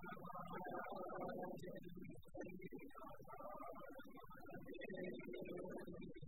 Thank you.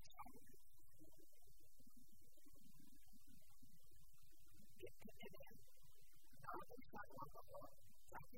然后，他老婆婆在地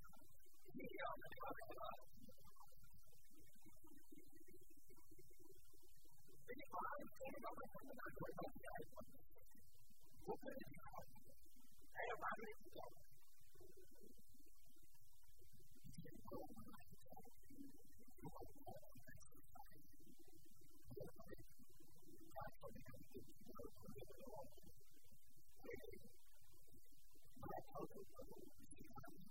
你啊，你不要回来。你不要回来，你不要回来，回来就回来。我跟你讲，还有玩的，还有玩的，还有玩的。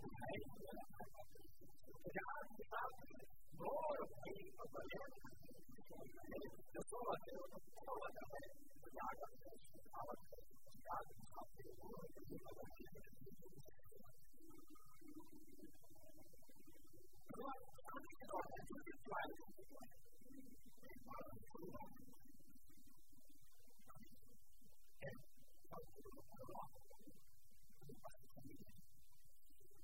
どうしても。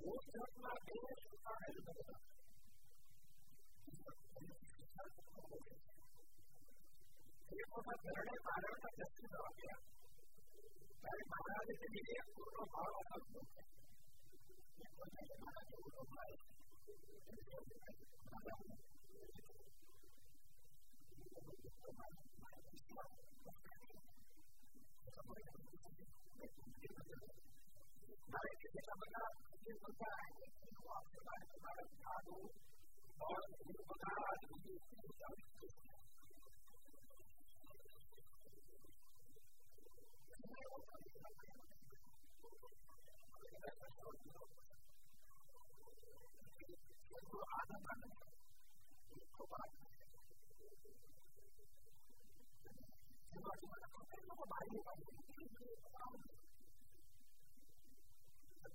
大きな不安を抱えることだ。ये बहुत बड़े कारण का दर्शन हो गया अरे महाराज के लिए पूर्ण भाव का Thank you. 那你是什么呢？就是在你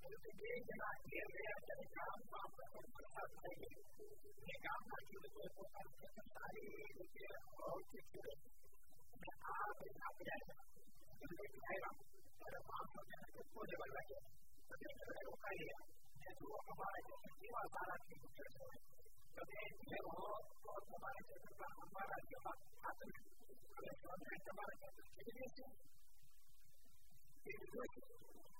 If they gave an idea, they have that job process and put out thinking. They got my beautiful society, they get a whole picture of the art and how they have it. And they can have it. And I'm not going to put it like it. But they can have it right here. And to walk about it, and see what about it is good for it. But they can have a whole lot of money to put out and what I do about it. I think it's going to be a lot of money to put out. It's good.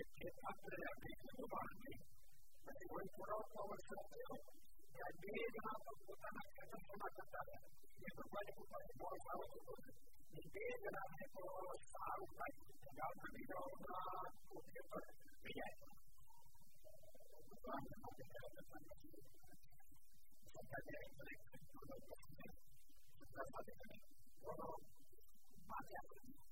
इसके छात्र अपनी को बांधने मैंने वही थोड़ा फॉरवर्ड करते हो या ये यहाँ पर पोताना कदम होना चाहता है ये तो पहले को पहले बहुत सारा को ये जना है तो सारू का जाओ नहीं जाओ ना उसके पर भी जाए Thank you.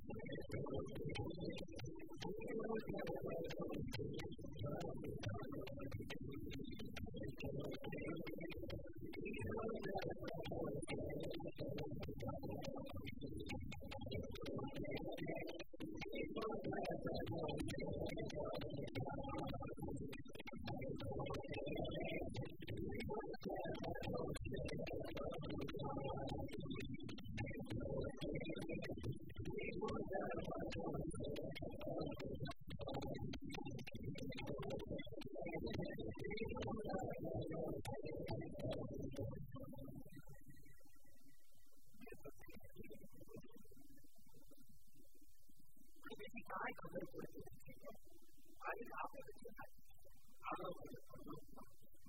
I thing. a a don't if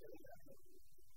there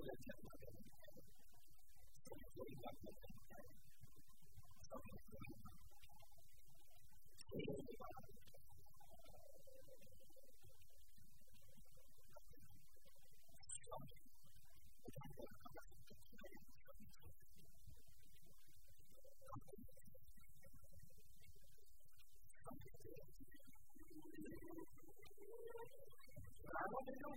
I want to know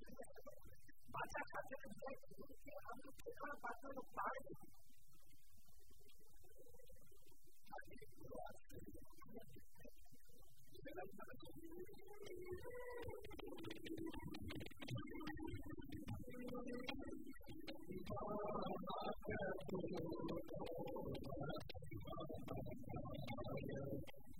বাচ্চা কাছে আমি পেছনে বাচ্চার পারি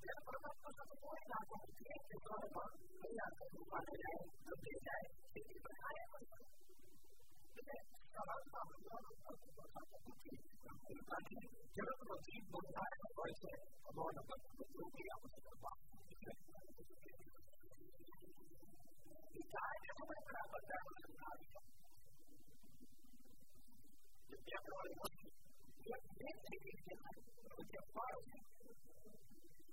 Pero por otras cosas que pueden hacer el cliente, todo lo que la compañía lo utiliza es que se prepare con eso. Entonces, avanza un poco porque yo lo conocí por un año, por eso, como lo que tú digamos, lo vamos a hacer. Y cada año se prepara para dar un resultado. Yo te hablo de lo que yo pienso que es el que yo paro.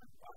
Gracias.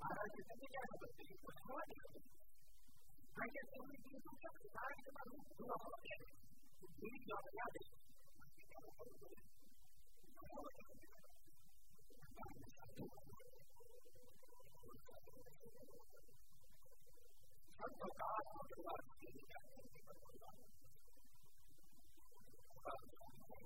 महाराज कहते हैं क्या समझते हैं कुछ हुआ नहीं होता मैं कहते हैं कि तुम सब सारे के बाद हुआ हो गया तो पूरी बात याद है सबको कहा सबको बात की जाती है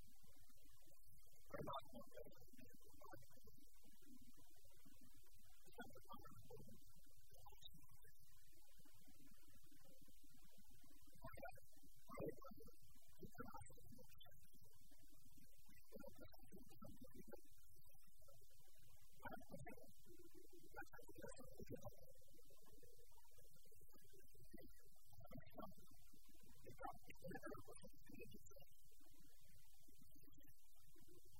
resentnall, somborus, Marios Demiter a un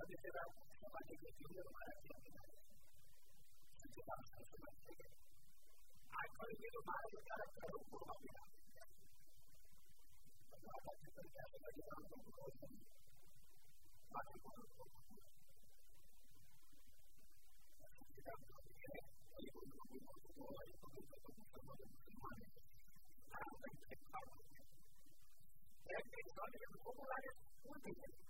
a d e c e r á la ejecución de una acción. Hay prohibido más de cada claro por la vida. La partida de la vida de la conclusión. Para el cuerpo. La sociedad no tiene el mundo como el mundo y como el mundo como el mundo. Ahora, el mundo es un popular, un pequeño.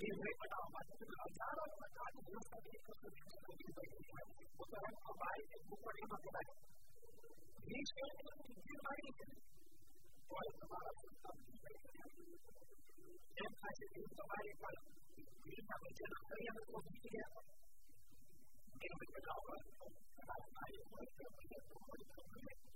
ये break बताओ बाकी के हजारों और हजारों लोग सब एक दूसरे से जुड़े हुए हैं वो तो हम हमारे से ऊपर ही होता है ये शेयर के लिए हमारी और हमारा सिस्टम जब तक ये हमारे पास ये सब चल रहा है हम कोशिश कर रहे हैं कि हम बताओ हमारे पास ये सब चल रहा है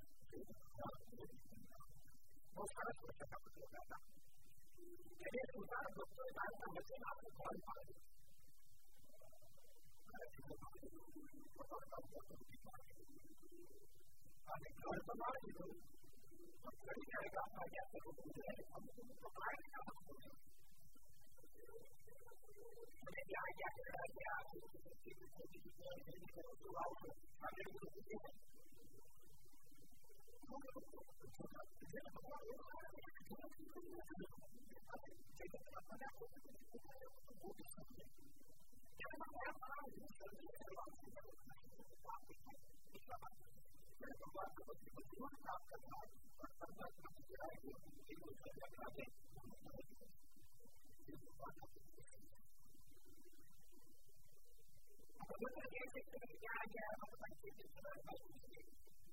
然后，也经常，都穿的都是长裤、短裤，天天上班都是是是，是，I'm going Thank picture to t a you.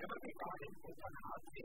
Jag var mycket arg på att han hade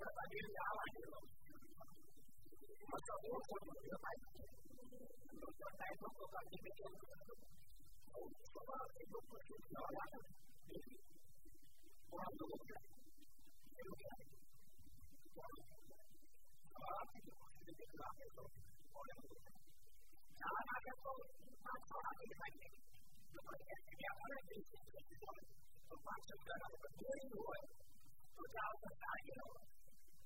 他把这俩玩意儿弄我叫他给我弄一个牌子。说话，不我我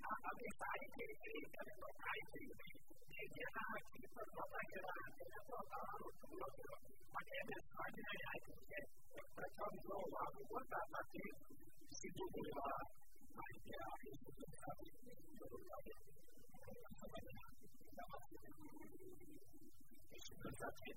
a pensar en que ella es lo que hay que ella aquí por lo que hay que dar que la cosa a los otros a que en España hay que ser por tanto no va a importar a ti si tú pudieras hay que hacer lo que hay que hacer es un desafío